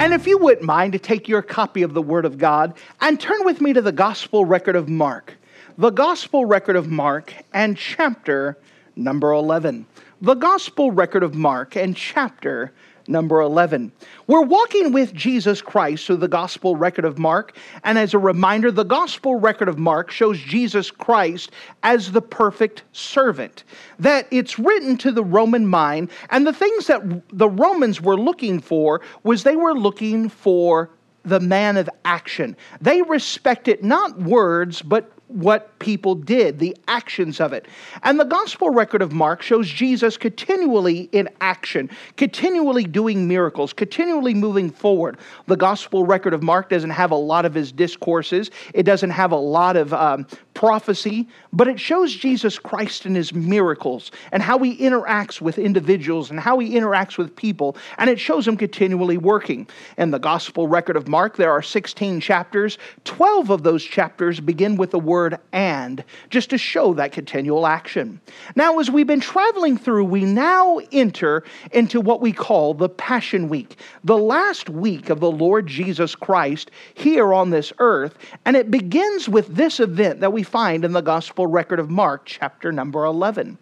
And if you wouldn't mind to take your copy of the Word of God and turn with me to the Gospel record of Mark, the Gospel record of Mark and chapter number 11. The Gospel record of Mark and chapter number 11. We're walking with Jesus Christ through the gospel record of Mark. And as a reminder, the gospel record of Mark shows Jesus Christ as the perfect servant. That it's written to the Roman mind. And the things that the Romans were looking for was they were looking for the man of action. They respected not words, but what people did, the actions of it. And the gospel record of Mark shows Jesus continually in action, continually doing miracles, continually moving forward. The gospel record of Mark doesn't have a lot of his discourses, it doesn't have a lot of um, prophecy, but it shows Jesus Christ and his miracles and how he interacts with individuals and how he interacts with people, and it shows him continually working. In the gospel record of Mark, there are 16 chapters, 12 of those chapters begin with the word and, just to show that continual action. Now, as we've been traveling through, we now enter into what we call the Passion Week, the last week of the Lord Jesus Christ here on this earth. And it begins with this event that we find in the Gospel record of Mark, chapter number 11.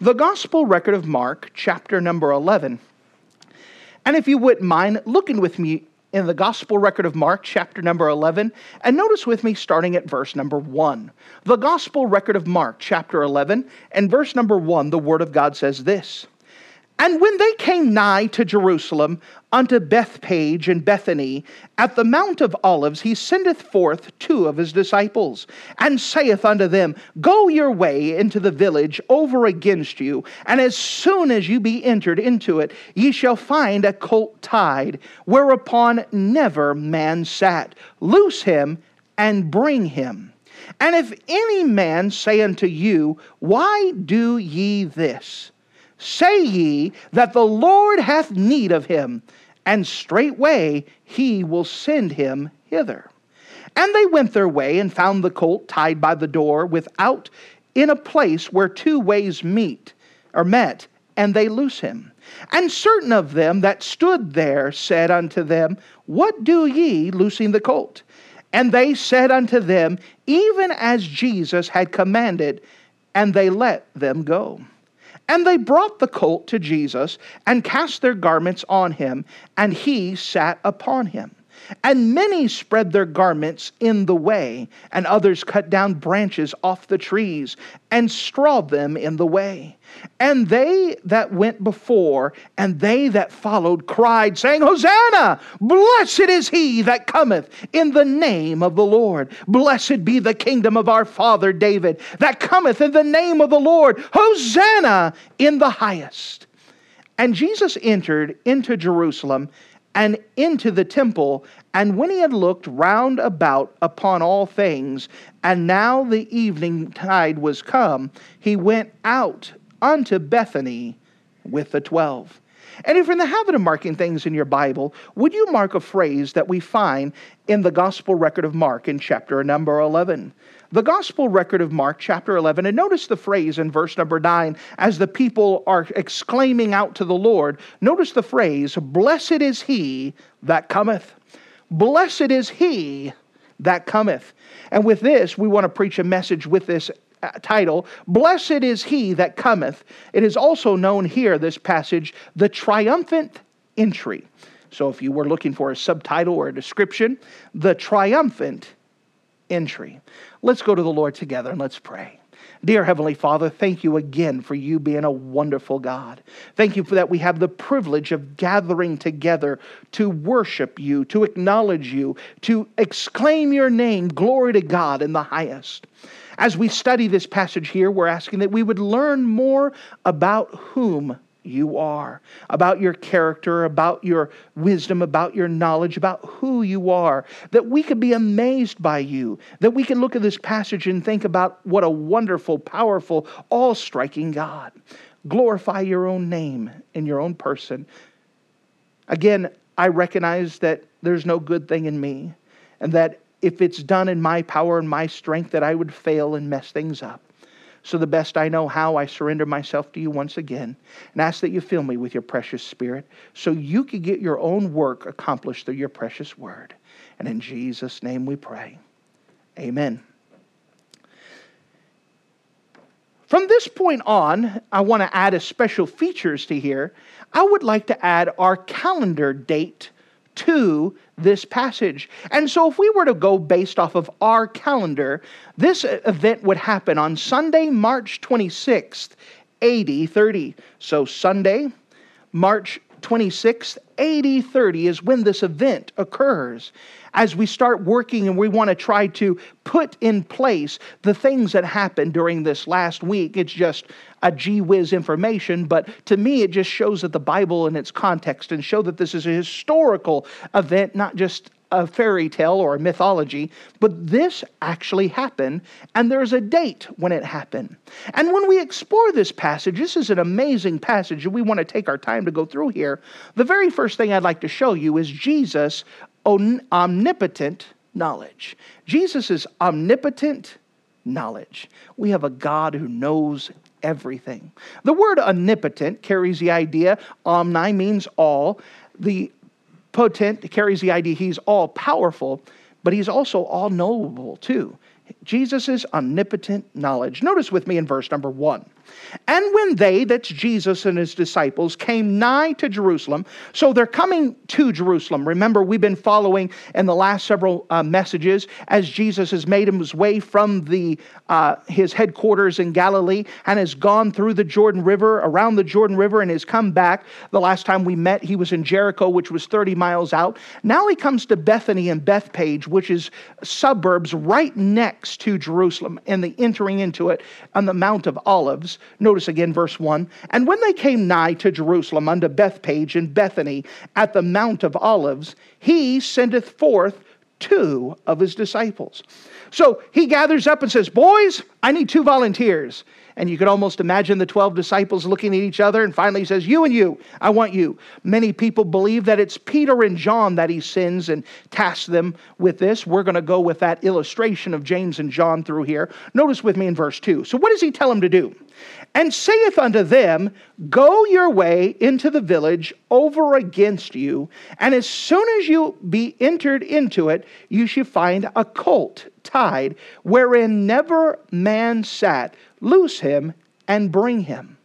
The Gospel record of Mark, chapter number 11. And if you wouldn't mind looking with me in the Gospel record of Mark, chapter number 11. And notice with me starting at verse number 1. The Gospel record of Mark, chapter 11, and verse number 1, the Word of God says this and when they came nigh to Jerusalem, unto Bethphage and Bethany, at the Mount of Olives, he sendeth forth two of his disciples, and saith unto them, Go your way into the village over against you, and as soon as you be entered into it, ye shall find a colt tied, whereupon never man sat. Loose him and bring him. And if any man say unto you, Why do ye this? Say ye that the Lord hath need of him, and straightway he will send him hither. And they went their way and found the colt tied by the door without in a place where two ways meet or met, and they loose him. And certain of them that stood there said unto them, What do ye loosing the colt? And they said unto them, Even as Jesus had commanded, and they let them go. And they brought the colt to Jesus and cast their garments on him, and he sat upon him. And many spread their garments in the way, and others cut down branches off the trees and strawed them in the way. And they that went before and they that followed cried, saying, Hosanna! Blessed is he that cometh in the name of the Lord. Blessed be the kingdom of our father David that cometh in the name of the Lord. Hosanna in the highest. And Jesus entered into Jerusalem and into the temple. And when he had looked round about upon all things, and now the evening tide was come, he went out unto Bethany with the twelve. And if you're in the habit of marking things in your Bible, would you mark a phrase that we find in the Gospel record of Mark in chapter number 11? The Gospel record of Mark, chapter 11, and notice the phrase in verse number 9 as the people are exclaiming out to the Lord. Notice the phrase, Blessed is he that cometh. Blessed is he that cometh. And with this, we want to preach a message with this uh, title, Blessed is he that cometh. It is also known here, this passage, the triumphant entry. So if you were looking for a subtitle or a description, the triumphant entry. Let's go to the Lord together and let's pray. Dear Heavenly Father, thank you again for you being a wonderful God. Thank you for that we have the privilege of gathering together to worship you, to acknowledge you, to exclaim your name, glory to God in the highest. As we study this passage here, we're asking that we would learn more about whom you are, about your character, about your wisdom, about your knowledge, about who you are, that we could be amazed by you, that we can look at this passage and think about what a wonderful, powerful, all striking God. Glorify your own name in your own person. Again, I recognize that there's no good thing in me, and that if it's done in my power and my strength, that I would fail and mess things up. So, the best I know how, I surrender myself to you once again and ask that you fill me with your precious spirit so you can get your own work accomplished through your precious word. And in Jesus' name we pray. Amen. From this point on, I want to add a special features to here. I would like to add our calendar date to this passage. And so, if we were to go based off of our calendar, this event would happen on Sunday, March 26th, AD 30. So, Sunday, March 26th, AD 30 is when this event occurs. As we start working and we want to try to put in place the things that happened during this last week, it's just a gee whiz information, but to me it just shows that the Bible in its context and show that this is a historical event, not just a fairy tale or a mythology, but this actually happened, and there's a date when it happened. And when we explore this passage, this is an amazing passage, and we want to take our time to go through here. The very first thing I'd like to show you is Jesus' omnipotent knowledge. Jesus is omnipotent knowledge. We have a God who knows everything. The word omnipotent carries the idea, omni means all. The potent carries the idea he's all powerful, but he's also all knowable too. Jesus' omnipotent knowledge. Notice with me in verse number one. And when they, that's Jesus and his disciples, came nigh to Jerusalem, so they're coming to Jerusalem. Remember, we've been following in the last several uh, messages as Jesus has made his way from the, uh, his headquarters in Galilee and has gone through the Jordan River, around the Jordan River, and has come back. The last time we met, he was in Jericho, which was 30 miles out. Now he comes to Bethany and Bethphage, which is suburbs right next to Jerusalem, and the entering into it on the Mount of Olives. Notice again verse 1 And when they came nigh to Jerusalem unto Bethphage and Bethany at the Mount of Olives, he sendeth forth two of his disciples. So he gathers up and says, Boys, I need two volunteers. And you could almost imagine the 12 disciples looking at each other, and finally he says, You and you, I want you. Many people believe that it's Peter and John that he sends and tasks them with this. We're going to go with that illustration of James and John through here. Notice with me in verse 2. So, what does he tell them to do? And saith unto them, Go your way into the village over against you, and as soon as you be entered into it, you shall find a colt tied, wherein never man sat loose him and bring him.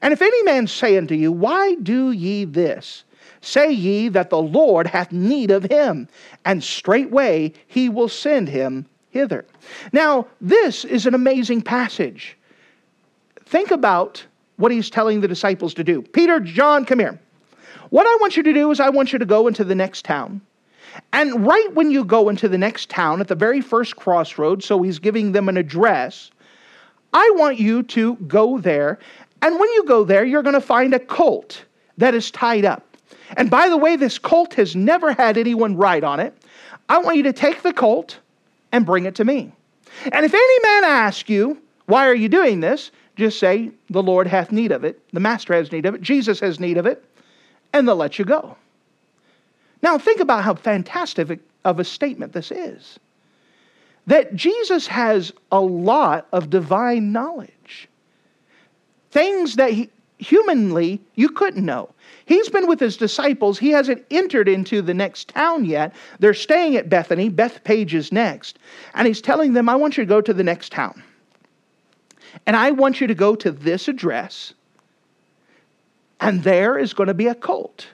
And if any man say unto you, Why do ye this? Say ye that the Lord hath need of him, and straightway he will send him hither. Now, this is an amazing passage. Think about what he's telling the disciples to do. Peter, John, come here. What I want you to do is, I want you to go into the next town. And right when you go into the next town, at the very first crossroads, so he's giving them an address, I want you to go there. And when you go there, you're going to find a colt that is tied up. And by the way, this colt has never had anyone ride on it. I want you to take the colt and bring it to me. And if any man asks you, Why are you doing this? Just say, The Lord hath need of it, the Master has need of it, Jesus has need of it, and they'll let you go. Now, think about how fantastic of a statement this is that Jesus has a lot of divine knowledge. Things that he, humanly you couldn't know. He's been with his disciples. He hasn't entered into the next town yet. They're staying at Bethany. Bethphage is next. And he's telling them, I want you to go to the next town. And I want you to go to this address. And there is going to be a cult.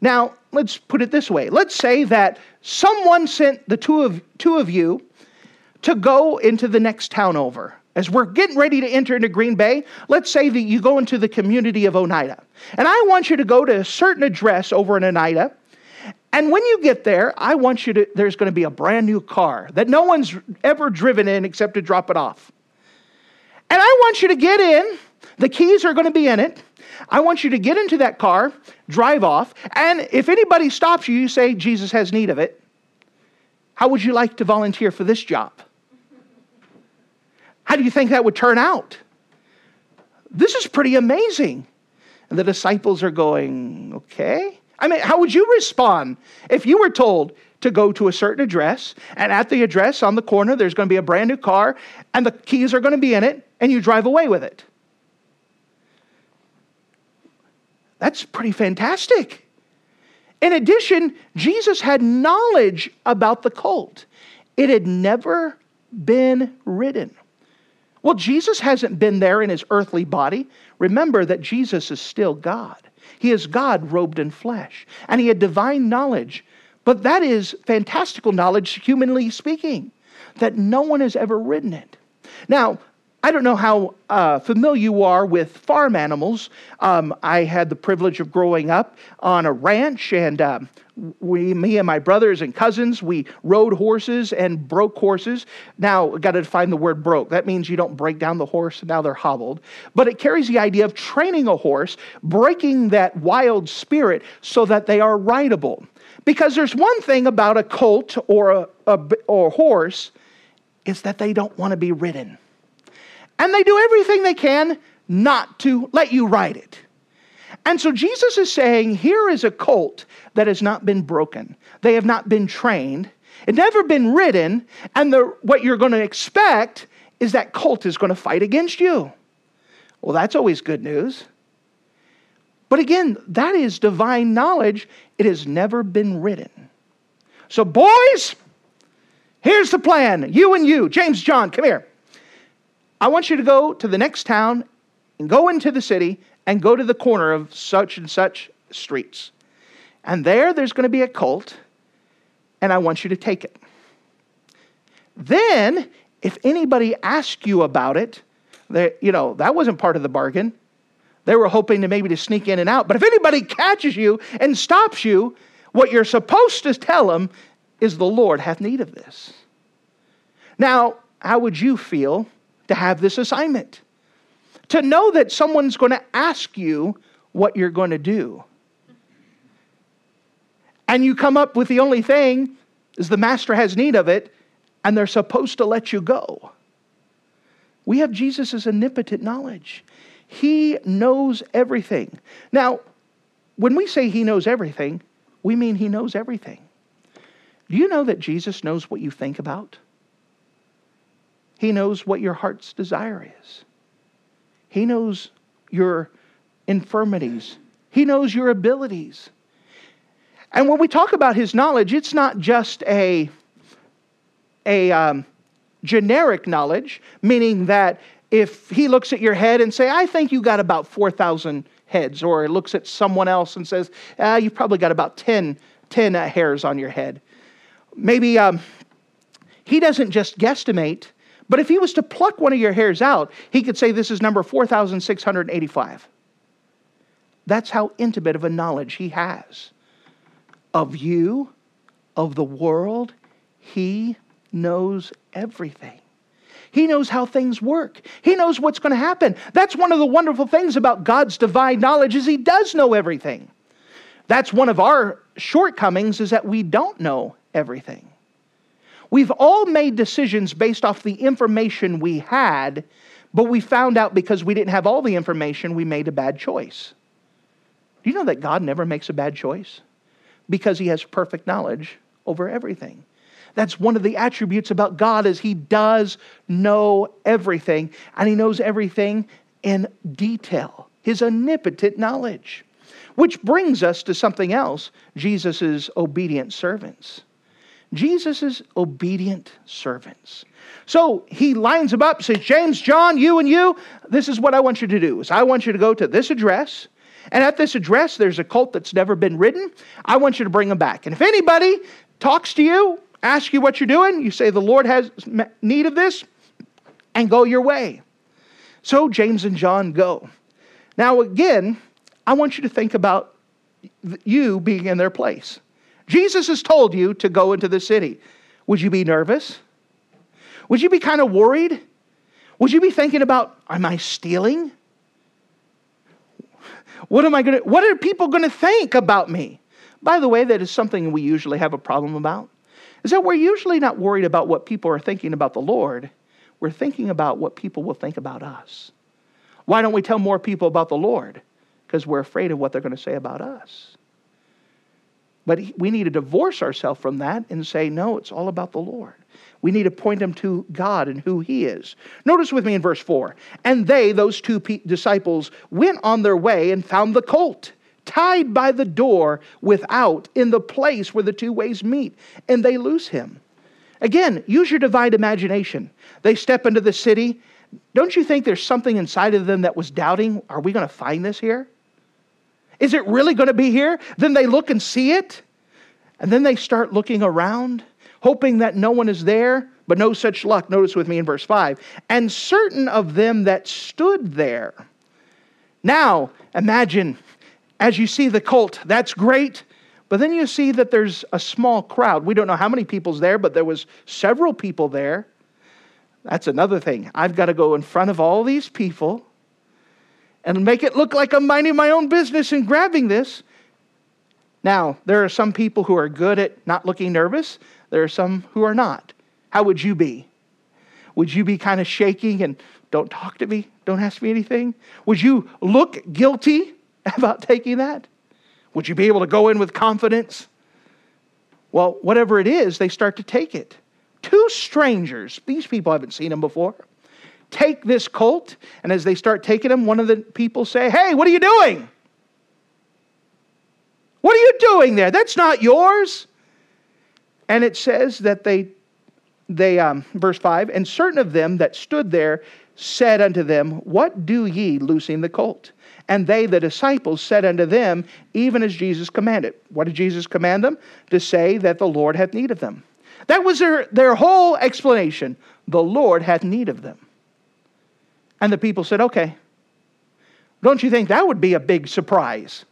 Now, let's put it this way. Let's say that someone sent the two of, two of you to go into the next town over. As we're getting ready to enter into Green Bay, let's say that you go into the community of Oneida. And I want you to go to a certain address over in Oneida. And when you get there, I want you to, there's going to be a brand new car that no one's ever driven in except to drop it off. And I want you to get in. The keys are going to be in it. I want you to get into that car, drive off, and if anybody stops you, you say, Jesus has need of it. How would you like to volunteer for this job? How do you think that would turn out? This is pretty amazing. And the disciples are going, okay. I mean, how would you respond if you were told to go to a certain address, and at the address on the corner, there's going to be a brand new car, and the keys are going to be in it, and you drive away with it? That's pretty fantastic. In addition, Jesus had knowledge about the colt. It had never been ridden. Well, Jesus hasn't been there in his earthly body. Remember that Jesus is still God. He is God robed in flesh, and he had divine knowledge. But that is fantastical knowledge, humanly speaking, that no one has ever ridden it. Now, I don't know how uh, familiar you are with farm animals. Um, I had the privilege of growing up on a ranch, and uh, we, me and my brothers and cousins, we rode horses and broke horses. Now, got to define the word broke. That means you don't break down the horse, now they're hobbled. But it carries the idea of training a horse, breaking that wild spirit so that they are rideable. Because there's one thing about a colt or a, a or a horse is that they don't want to be ridden. And they do everything they can not to let you ride it. And so Jesus is saying, here is a colt that has not been broken. They have not been trained. It never been ridden, and the, what you're going to expect is that colt is going to fight against you. Well, that's always good news. But again, that is divine knowledge. It has never been ridden. So, boys, here's the plan. You and you, James John, come here. I want you to go to the next town and go into the city and go to the corner of such and such streets. And there, there's going to be a colt, and I want you to take it. Then, if anybody asks you about it, they, you know, that wasn't part of the bargain. They were hoping to maybe to sneak in and out. But if anybody catches you and stops you, what you're supposed to tell them is the Lord hath need of this. Now, how would you feel to have this assignment. To know that someone's going to ask you what you're going to do. And you come up with the only thing is the master has need of it, and they're supposed to let you go. We have Jesus' omnipotent knowledge. He knows everything. Now, when we say he knows everything, we mean he knows everything. Do you know that Jesus knows what you think about? He knows what your heart's desire is. He knows your infirmities. He knows your abilities. And when we talk about his knowledge, it's not just a, a um, generic knowledge, meaning that if he looks at your head and say, I think you got about 4,000 heads, or looks at someone else and says, ah, you've probably got about 10, 10 uh, hairs on your head. Maybe um, he doesn't just guesstimate, but if he was to pluck one of your hairs out, he could say, This is number 4,685. That's how intimate of a knowledge he has of you, of the world. He knows everything. He knows how things work. He knows what's going to happen. That's one of the wonderful things about God's divine knowledge is he does know everything. That's one of our shortcomings is that we don't know everything. We've all made decisions based off the information we had, but we found out because we didn't have all the information, we made a bad choice. Do you know that God never makes a bad choice? Because he has perfect knowledge over everything. That's one of the attributes about God is he does know everything and he knows everything in detail. His omnipotent knowledge. Which brings us to something else, Jesus' obedient servants. Jesus' obedient servants. So he lines them up, says, James, John, you and you, this is what I want you to do. Is I want you to go to this address, and at this address, there's a colt that's never been ridden. I want you to bring them back. And if anybody talks to you, asks you what you're doing, you say, The Lord has need of this, and go your way. So James and John go. Now, again, I want you to think about you being in their place. Jesus has told you to go into the city. Would you be nervous? Would you be kind of worried? Would you be thinking about, am I stealing? What am I going to, what are people going to think about me? By the way, that is something we usually have a problem about. Is that we're usually not worried about what people are thinking about the Lord. We're thinking about what people will think about us. Why don't we tell more people about the Lord? Because we're afraid of what they're going to say about us. But we need to divorce ourselves from that and say, no, it's all about the Lord. We need to point them to God and who He is. Notice with me in verse 4 And they, those two disciples, went on their way and found the colt tied by the door without in the place where the two ways meet, and they lose him. Again, use your divine imagination. They step into the city. Don't you think there's something inside of them that was doubting? Are we going to find this here? Is it really going to be here? Then they look and see it. And then they start looking around, hoping that no one is there, but no such luck. Notice with me in verse 5. And certain of them that stood there. Now, imagine as you see the cult, that's great. But then you see that there's a small crowd. We don't know how many people's there, but there was several people there. That's another thing. I've got to go in front of all these people and make it look like I'm minding my own business and grabbing this. Now, there are some people who are good at not looking nervous, there are some who are not. How would you be? Would you be kind of shaking and don't talk to me? Don't ask me anything? Would you look guilty about taking that? Would you be able to go in with confidence? Well, whatever it is, they start to take it. Two strangers, these people haven't seen them before, take this colt, and as they start taking him, one of the people say, Hey, what are you doing? What are you doing there? That's not yours. And it says that they, they um, verse 5, and certain of them that stood there said unto them, What do ye loosing the colt? And they, the disciples, said unto them, Even as Jesus commanded. What did Jesus command them? To say that the Lord hath need of them. That was their, their whole explanation. The Lord hath need of them. And the people said, Okay. Don't you think that would be a big surprise?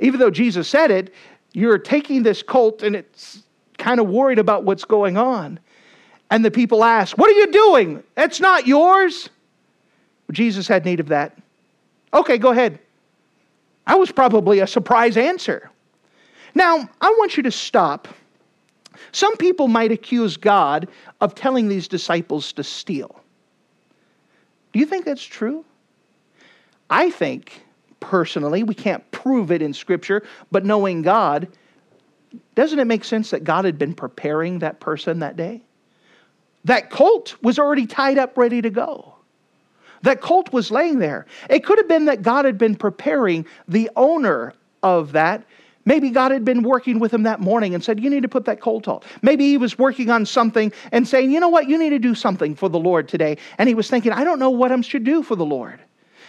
Even though Jesus said it, you're taking this colt and it's kind of worried about what's going on. And the people ask, What are you doing? That's not yours. Jesus had need of that. Okay, go ahead. That was probably a surprise answer. Now, I want you to stop. Some people might accuse God of telling these disciples to steal. Do you think that's true? I think, personally, we can't prove it in Scripture, but knowing God, doesn't it make sense that God had been preparing that person that day? That colt was already tied up, ready to go. That colt was laying there. It could have been that God had been preparing the owner of that. Maybe God had been working with him that morning and said, You need to put that colt on. Maybe he was working on something and saying, You know what? You need to do something for the Lord today. And he was thinking, I don't know what I should do for the Lord.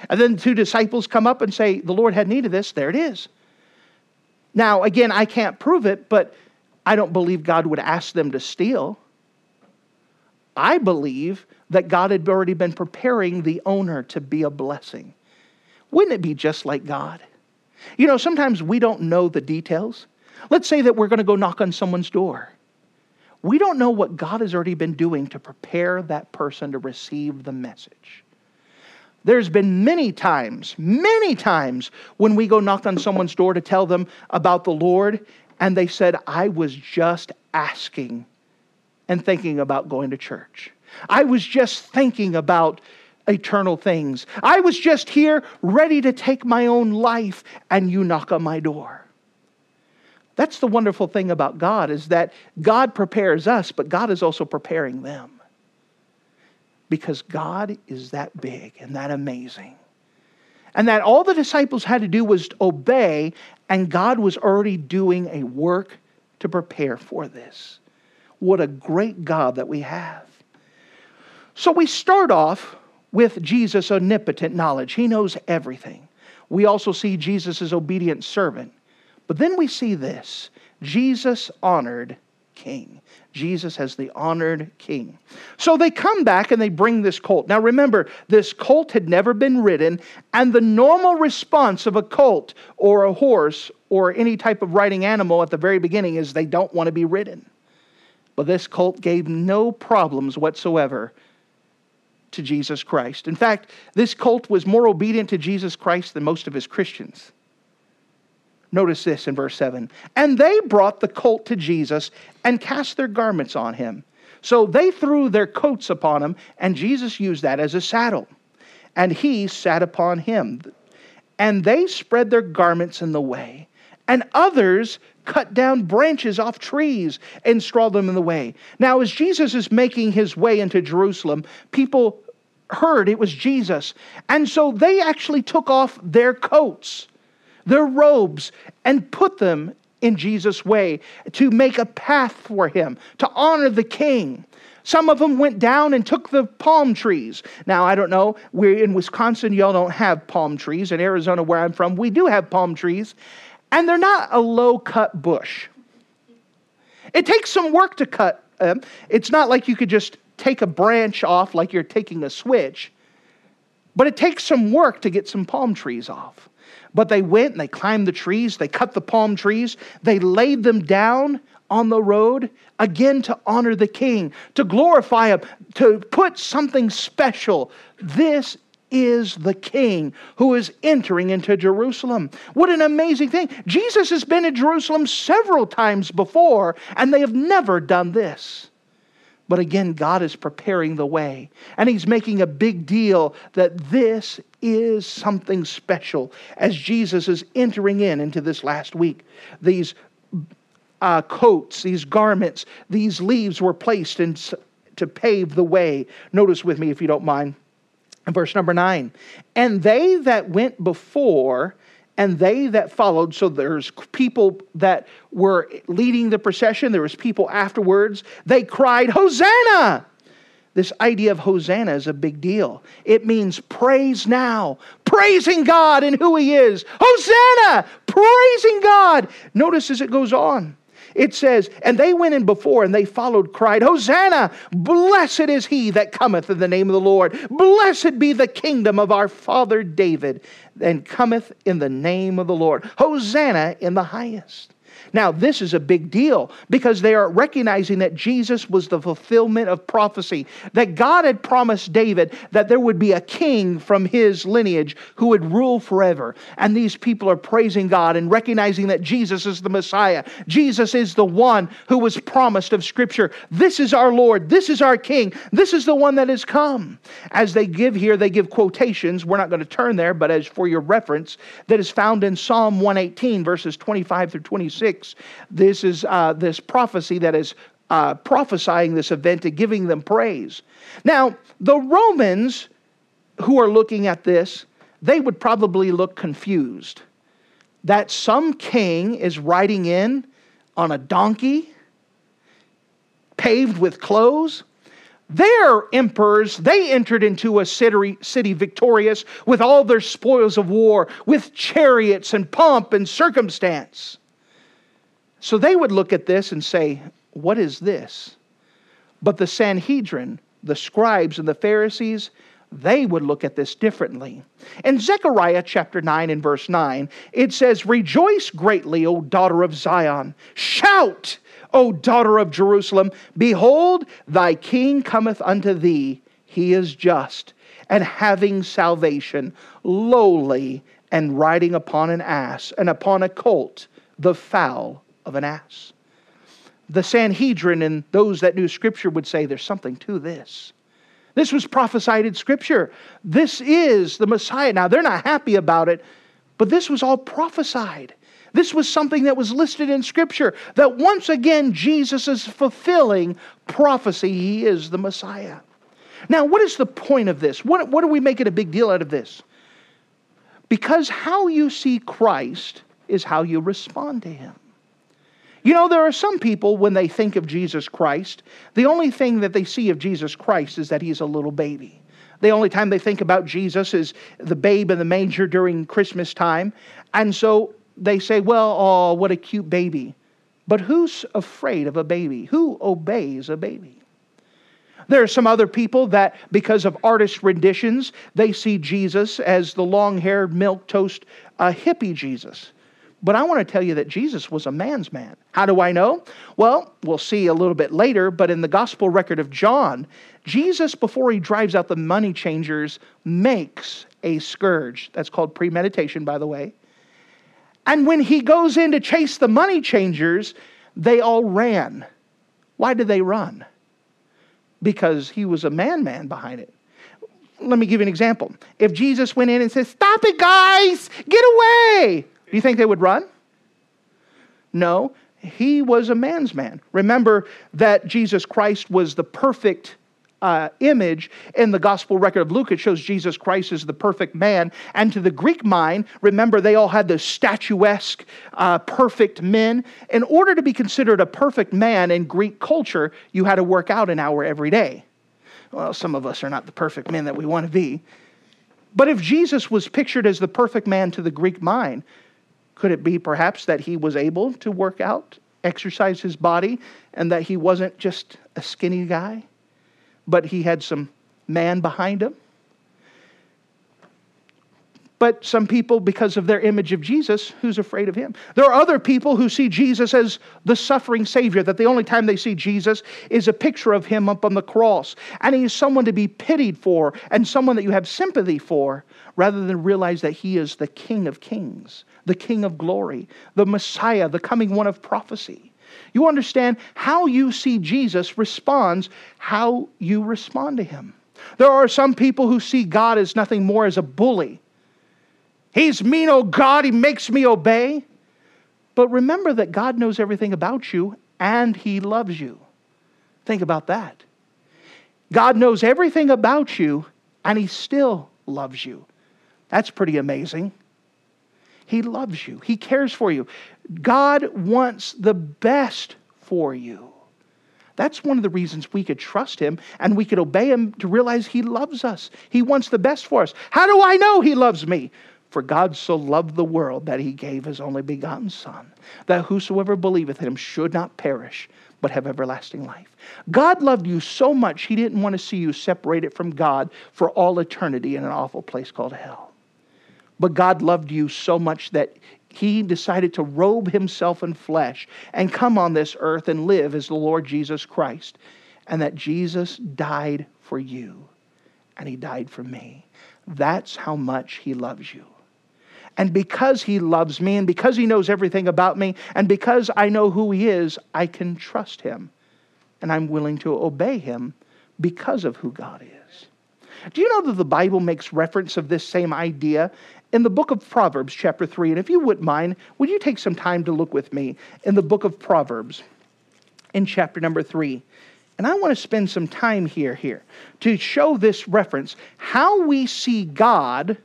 And then two disciples come up and say, The Lord had need of this. There it is. Now, again, I can't prove it, but I don't believe God would ask them to steal. I believe that God had already been preparing the owner to be a blessing. Wouldn't it be just like God? You know, sometimes we don't know the details. Let's say that we're going to go knock on someone's door. We don't know what God has already been doing to prepare that person to receive the message. There's been many times, many times when we go knock on someone's door to tell them about the Lord, and they said, I was just asking and thinking about going to church. I was just thinking about eternal things. I was just here ready to take my own life, and you knock on my door. That's the wonderful thing about God is that God prepares us, but God is also preparing them. Because God is that big and that amazing. And that all the disciples had to do was obey, and God was already doing a work to prepare for this. What a great God that we have. So we start off with Jesus' omnipotent knowledge. He knows everything. We also see Jesus' obedient servant. But then we see this Jesus honored king. Jesus as the honored king. So they come back and they bring this colt. Now remember, this colt had never been ridden, and the normal response of a colt or a horse or any type of riding animal at the very beginning is they don't want to be ridden. But this colt gave no problems whatsoever to Jesus Christ. In fact, this cult was more obedient to Jesus Christ than most of his Christians. Notice this in verse 7. And they brought the colt to Jesus and cast their garments on him. So they threw their coats upon him, and Jesus used that as a saddle. And he sat upon him. And they spread their garments in the way. And others cut down branches off trees and straw them in the way. Now, as Jesus is making his way into Jerusalem, people heard it was Jesus. And so they actually took off their coats their robes and put them in Jesus' way to make a path for him, to honor the king. Some of them went down and took the palm trees. Now, I don't know, we're in Wisconsin, y'all don't have palm trees. In Arizona, where I'm from, we do have palm trees, and they're not a low cut bush. It takes some work to cut them. It's not like you could just take a branch off like you're taking a switch, but it takes some work to get some palm trees off. But they went and they climbed the trees, they cut the palm trees, they laid them down on the road again to honor the king, to glorify him, to put something special. This is the king who is entering into Jerusalem. What an amazing thing. Jesus has been in Jerusalem several times before, and they have never done this. But again, God is preparing the way. And He's making a big deal that this is something special as Jesus is entering in into this last week. These uh, coats, these garments, these leaves were placed in, to pave the way. Notice with me, if you don't mind, verse number nine. And they that went before and they that followed so there's people that were leading the procession there was people afterwards they cried hosanna! This idea of hosanna is a big deal. It means praise now praising god and who he is. Hosanna! Praising god! Notice as it goes on it says, And they went in before and they followed, cried, Hosanna! Blessed is he that cometh in the name of the Lord. Blessed be the kingdom of our father David, and cometh in the name of the Lord. Hosanna in the highest. Now, this is a big deal because they are recognizing that Jesus was the fulfillment of prophecy, that God had promised David that there would be a king from his lineage who would rule forever. And these people are praising God and recognizing that Jesus is the Messiah. Jesus is the one who was promised of Scripture. This is our Lord. This is our King. This is the one that has come. As they give here, they give quotations. We're not going to turn there, but as for your reference, that is found in Psalm 118, verses 25 through 26. 6. This is uh, this prophecy that is uh, prophesying this event and giving them praise. Now, the Romans who are looking at this, they would probably look confused that some king is riding in on a donkey paved with clothes. Their emperors, they entered into a city, city victorious with all their spoils of war, with chariots and pomp and circumstance. So they would look at this and say, What is this? But the Sanhedrin, the scribes and the Pharisees, they would look at this differently. In Zechariah chapter 9 and verse 9, it says, Rejoice greatly, O daughter of Zion. Shout, O daughter of Jerusalem. Behold, thy king cometh unto thee. He is just and having salvation, lowly and riding upon an ass and upon a colt, the foal of an ass. The Sanhedrin and those that knew Scripture would say there's something to this. This was prophesied in Scripture. This is the Messiah. Now, they're not happy about it, but this was all prophesied. This was something that was listed in Scripture that once again Jesus is fulfilling prophecy. He is the Messiah. Now, what is the point of this? What, what are we making a big deal out of this? Because how you see Christ is how you respond to him. You know, there are some people, when they think of Jesus Christ, the only thing that they see of Jesus Christ is that he's a little baby. The only time they think about Jesus is the babe in the manger during Christmas time. And so they say, well, oh, what a cute baby. But who's afraid of a baby? Who obeys a baby? There are some other people that, because of artist renditions, they see Jesus as the long haired, milk toast, uh, hippie Jesus. But I want to tell you that Jesus was a man's man. How do I know? Well, we'll see a little bit later, but in the gospel record of John, Jesus, before he drives out the money changers, makes a scourge. That's called premeditation, by the way. And when he goes in to chase the money changers, they all ran. Why did they run? Because he was a man man behind it. Let me give you an example. If Jesus went in and said, Stop it, guys, get away, do you think they would run? No, he was a man's man. Remember that Jesus Christ was the perfect uh, image in the gospel record of Luke. It shows Jesus Christ as the perfect man. And to the Greek mind, remember they all had the statuesque, uh, perfect men. In order to be considered a perfect man in Greek culture, you had to work out an hour every day. Well, some of us are not the perfect men that we want to be. But if Jesus was pictured as the perfect man to the Greek mind, could it be perhaps that he was able to work out, exercise his body, and that he wasn't just a skinny guy, but he had some man behind him? But some people, because of their image of Jesus, who's afraid of him? There are other people who see Jesus as the suffering Savior, that the only time they see Jesus is a picture of him up on the cross. And he is someone to be pitied for and someone that you have sympathy for, rather than realize that he is the King of kings, the King of glory, the Messiah, the coming one of prophecy. You understand how you see Jesus responds, how you respond to him. There are some people who see God as nothing more as a bully He's mean, oh God, he makes me obey. But remember that God knows everything about you and he loves you. Think about that. God knows everything about you and he still loves you. That's pretty amazing. He loves you, he cares for you. God wants the best for you. That's one of the reasons we could trust him and we could obey him to realize he loves us. He wants the best for us. How do I know he loves me? For God so loved the world that he gave his only begotten Son, that whosoever believeth in him should not perish, but have everlasting life. God loved you so much, he didn't want to see you separated from God for all eternity in an awful place called hell. But God loved you so much that he decided to robe himself in flesh and come on this earth and live as the Lord Jesus Christ. And that Jesus died for you, and he died for me. That's how much he loves you. And because he loves me and because he knows everything about me and because I know who he is, I can trust him. And I'm willing to obey him because of who God is. Do you know that the Bible makes reference of this same idea in the book of Proverbs, chapter 3? And if you wouldn't mind, would you take some time to look with me in the book of Proverbs in chapter number 3? And I want to spend some time here here to show this reference how we see God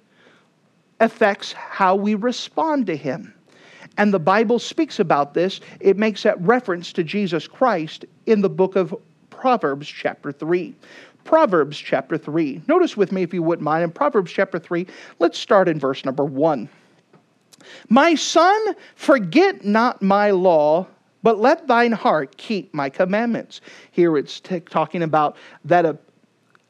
affects how we respond to Him. And the Bible speaks about this. It makes that reference to Jesus Christ in the book of Proverbs, chapter 3. Proverbs chapter 3. Notice with me, if you wouldn't mind, in Proverbs chapter 3, let's start in verse number 1. My son, forget not my law, but let thine heart keep my commandments. Here it's t- talking about that a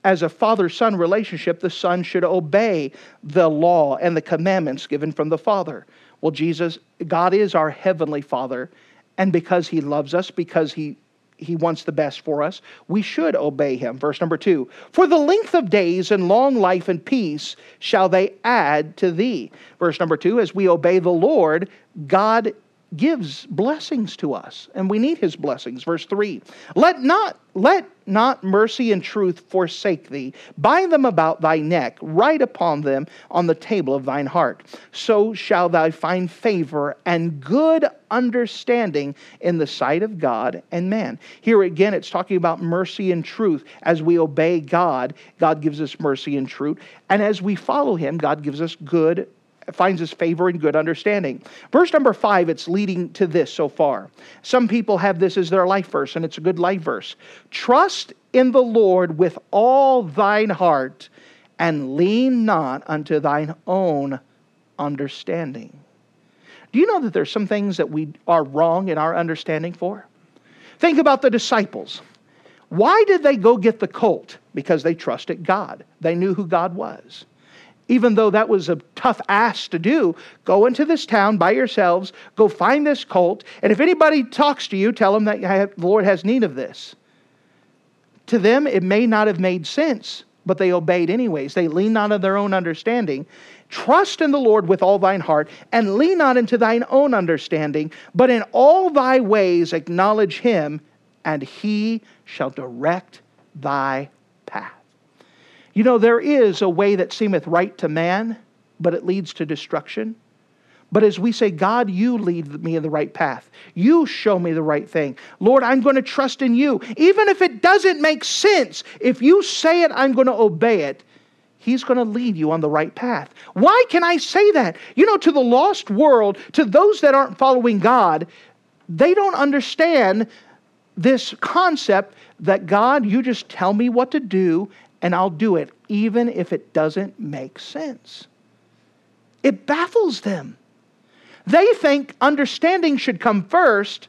as a father son relationship, the son should obey the law and the commandments given from the Father. Well, Jesus, God is our heavenly Father, and because He loves us, because He he wants the best for us. We should obey him. Verse number two For the length of days and long life and peace shall they add to thee. Verse number two As we obey the Lord, God gives blessings to us and we need his blessings. Verse 3 let not let not mercy and truth forsake thee. Bind them about thy neck write upon them on the table of thine heart. So shall thou find favor and good understanding in the sight of god and man. Here again it's talking about mercy and truth. As we obey god god gives us mercy and truth. And as we follow him god gives us good finds his favor and good understanding. Verse number five, it's leading to this so far. Some people have this as their life verse, and it's a good life verse. Trust in the Lord with all thine heart, and lean not unto thine own understanding. Do you know that there's some things that we are wrong in our understanding for? Think about the disciples. Why did they go get the colt? Because they trusted God. They knew who God was. Even though that was a tough ask to do, go into this town by yourselves, go find this colt, and if anybody talks to you, tell them that the Lord has need of this. To them, it may not have made sense, but they obeyed anyways. They leaned not on their own understanding. Trust in the Lord with all thine heart, and lean not into thine own understanding, but in all thy ways acknowledge him, and he shall direct thy. You know, there is a way that seemeth right to man, but it leads to destruction. But as we say, God, you lead me in the right path. You show me the right thing. Lord, I'm going to trust in you. Even if it doesn't make sense, if you say it, I'm going to obey it. He's going to lead you on the right path. Why can I say that? You know, to the lost world, to those that aren't following God, they don't understand this concept that God, you just tell me what to do and I'll do it, even if it doesn't make sense. It baffles them. They think understanding should come first,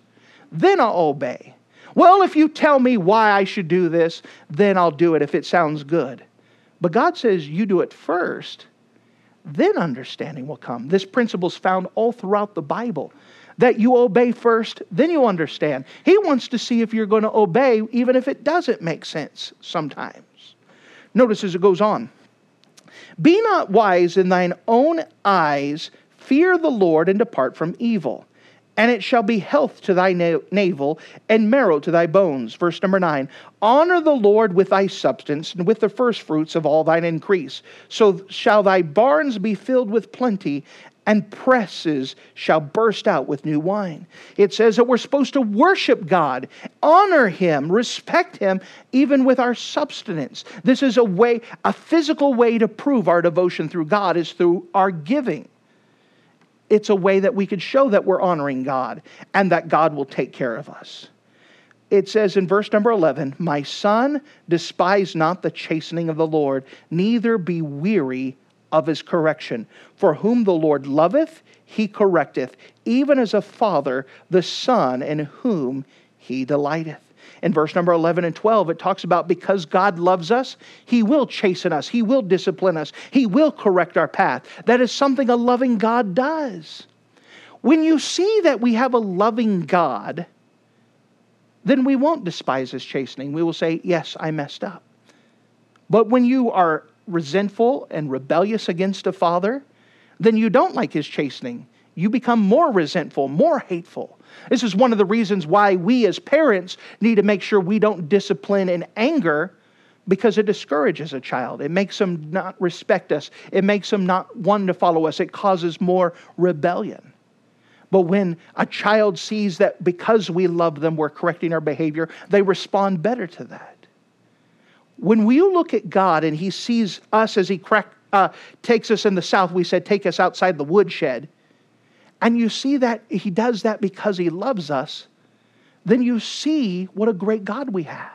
then I'll obey. Well, if you tell me why I should do this, then I'll do it if it sounds good. But God says you do it first, then understanding will come. This principle is found all throughout the Bible that you obey first, then you understand. He wants to see if you're going to obey, even if it doesn't make sense sometimes. Notice as it goes on Be not wise in thine own eyes, fear the Lord, and depart from evil. And it shall be health to thy navel and marrow to thy bones. Verse number nine Honor the Lord with thy substance and with the firstfruits of all thine increase. So shall thy barns be filled with plenty, and presses shall burst out with new wine. It says that we're supposed to worship God, honor Him, respect Him, even with our substance. This is a way, a physical way to prove our devotion through God is through our giving. It's a way that we could show that we're honoring God and that God will take care of us. It says in verse number 11, My son, despise not the chastening of the Lord, neither be weary of his correction. For whom the Lord loveth, he correcteth, even as a father the son in whom he delighteth. In verse number 11 and 12, it talks about because God loves us, He will chasten us, He will discipline us, He will correct our path. That is something a loving God does. When you see that we have a loving God, then we won't despise His chastening. We will say, Yes, I messed up. But when you are resentful and rebellious against a father, then you don't like his chastening. You become more resentful, more hateful. This is one of the reasons why we as parents need to make sure we don't discipline in anger because it discourages a child. It makes them not respect us, it makes them not want to follow us, it causes more rebellion. But when a child sees that because we love them, we're correcting our behavior, they respond better to that. When we look at God and He sees us as He crack, uh, takes us in the south, we said, take us outside the woodshed, and you see that He does that because He loves us, then you see what a great God we have.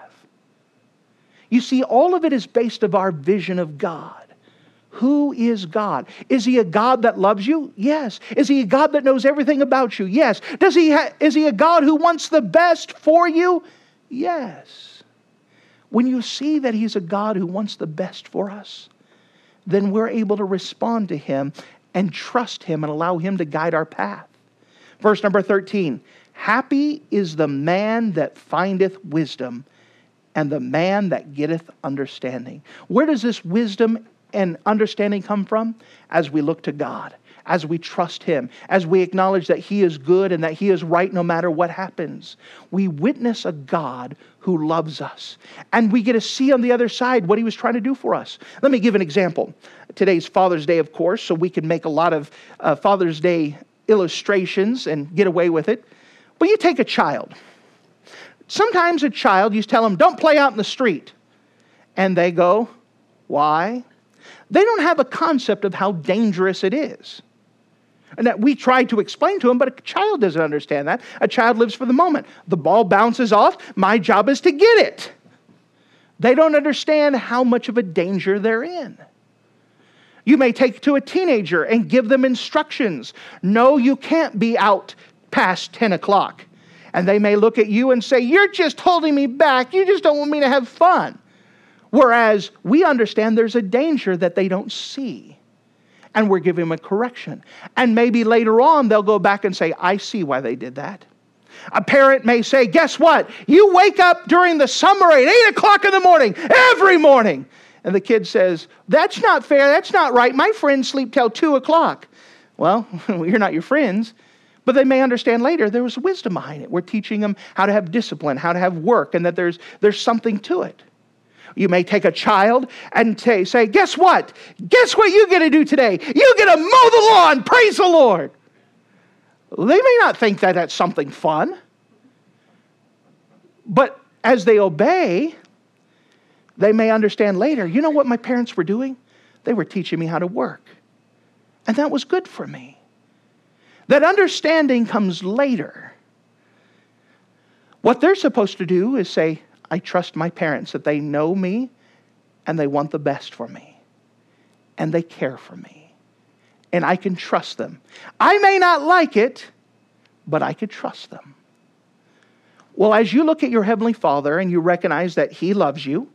You see, all of it is based of our vision of God. Who is God? Is he a God that loves you? Yes. Is he a God that knows everything about you? Yes. Does he ha- is he a God who wants the best for you? Yes. When you see that He's a God who wants the best for us, then we're able to respond to Him and trust Him and allow Him to guide our path. Verse number 13 Happy is the man that findeth wisdom, and the man that getteth understanding. Where does this wisdom and understanding come from? As we look to God as we trust Him, as we acknowledge that He is good and that He is right no matter what happens. We witness a God who loves us. And we get to see on the other side what He was trying to do for us. Let me give an example. Today's Father's Day, of course, so we can make a lot of uh, Father's Day illustrations and get away with it. But you take a child. Sometimes a child, you tell them, don't play out in the street. And they go, why? They don't have a concept of how dangerous it is. And that we try to explain to them, but a child doesn't understand that. A child lives for the moment. The ball bounces off, my job is to get it. They don't understand how much of a danger they're in. You may take to a teenager and give them instructions. No, you can't be out past 10 o'clock. And they may look at you and say, You're just holding me back. You just don't want me to have fun. Whereas we understand there's a danger that they don't see. And we're giving them a correction. And maybe later on they'll go back and say, I see why they did that. A parent may say, Guess what? You wake up during the summer at 8 o'clock in the morning, every morning. And the kid says, That's not fair. That's not right. My friends sleep till 2 o'clock. Well, you're not your friends. But they may understand later there was wisdom behind it. We're teaching them how to have discipline, how to have work, and that there's, there's something to it. You may take a child and say, say, Guess what? Guess what you get to do today? You get to mow the lawn. Praise the Lord. They may not think that that's something fun. But as they obey, they may understand later, you know what my parents were doing? They were teaching me how to work. And that was good for me. That understanding comes later. What they're supposed to do is say, I trust my parents that they know me and they want the best for me and they care for me and I can trust them. I may not like it, but I could trust them. Well, as you look at your Heavenly Father and you recognize that He loves you,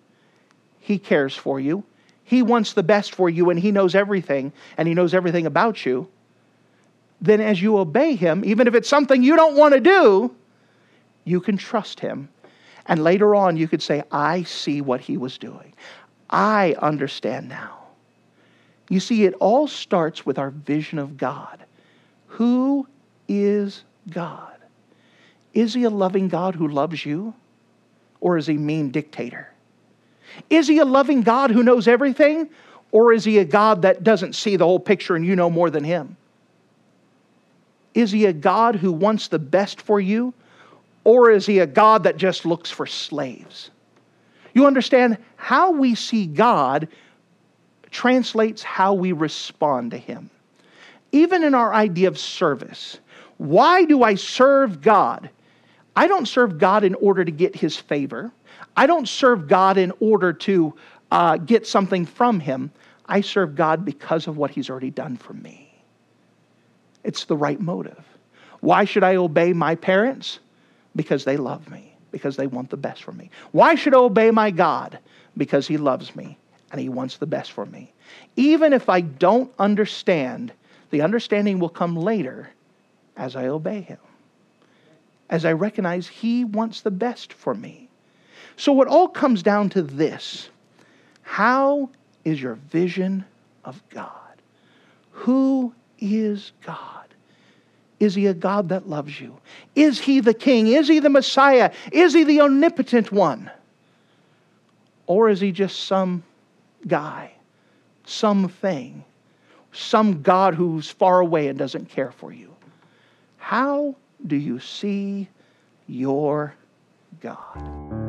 He cares for you, He wants the best for you, and He knows everything, and He knows everything about you, then as you obey Him, even if it's something you don't want to do, you can trust Him. And later on, you could say, I see what He was doing. I understand now. You see, it all starts with our vision of God. Who is God? Is He a loving God who loves you? Or is He a mean dictator? Is He a loving God who knows everything? Or is He a God that doesn't see the whole picture and you know more than Him? Is He a God who wants the best for you? Or is He a God that just looks for slaves? You understand how we see God translates how we respond to Him. Even in our idea of service, why do I serve God? I don't serve God in order to get His favor. I don't serve God in order to uh, get something from Him. I serve God because of what He's already done for me. It's the right motive. Why should I obey my parents? Because they love me, because they want the best for me. Why should I obey my God? Because He loves me and He wants the best for me. Even if I don't understand, the understanding will come later as I obey Him, as I recognize He wants the best for me. So it all comes down to this How is your vision of God? Who is God? Is he a God that loves you? Is he the king? Is he the Messiah? Is he the omnipotent one? Or is he just some guy, something, some God who's far away and doesn't care for you? How do you see your God?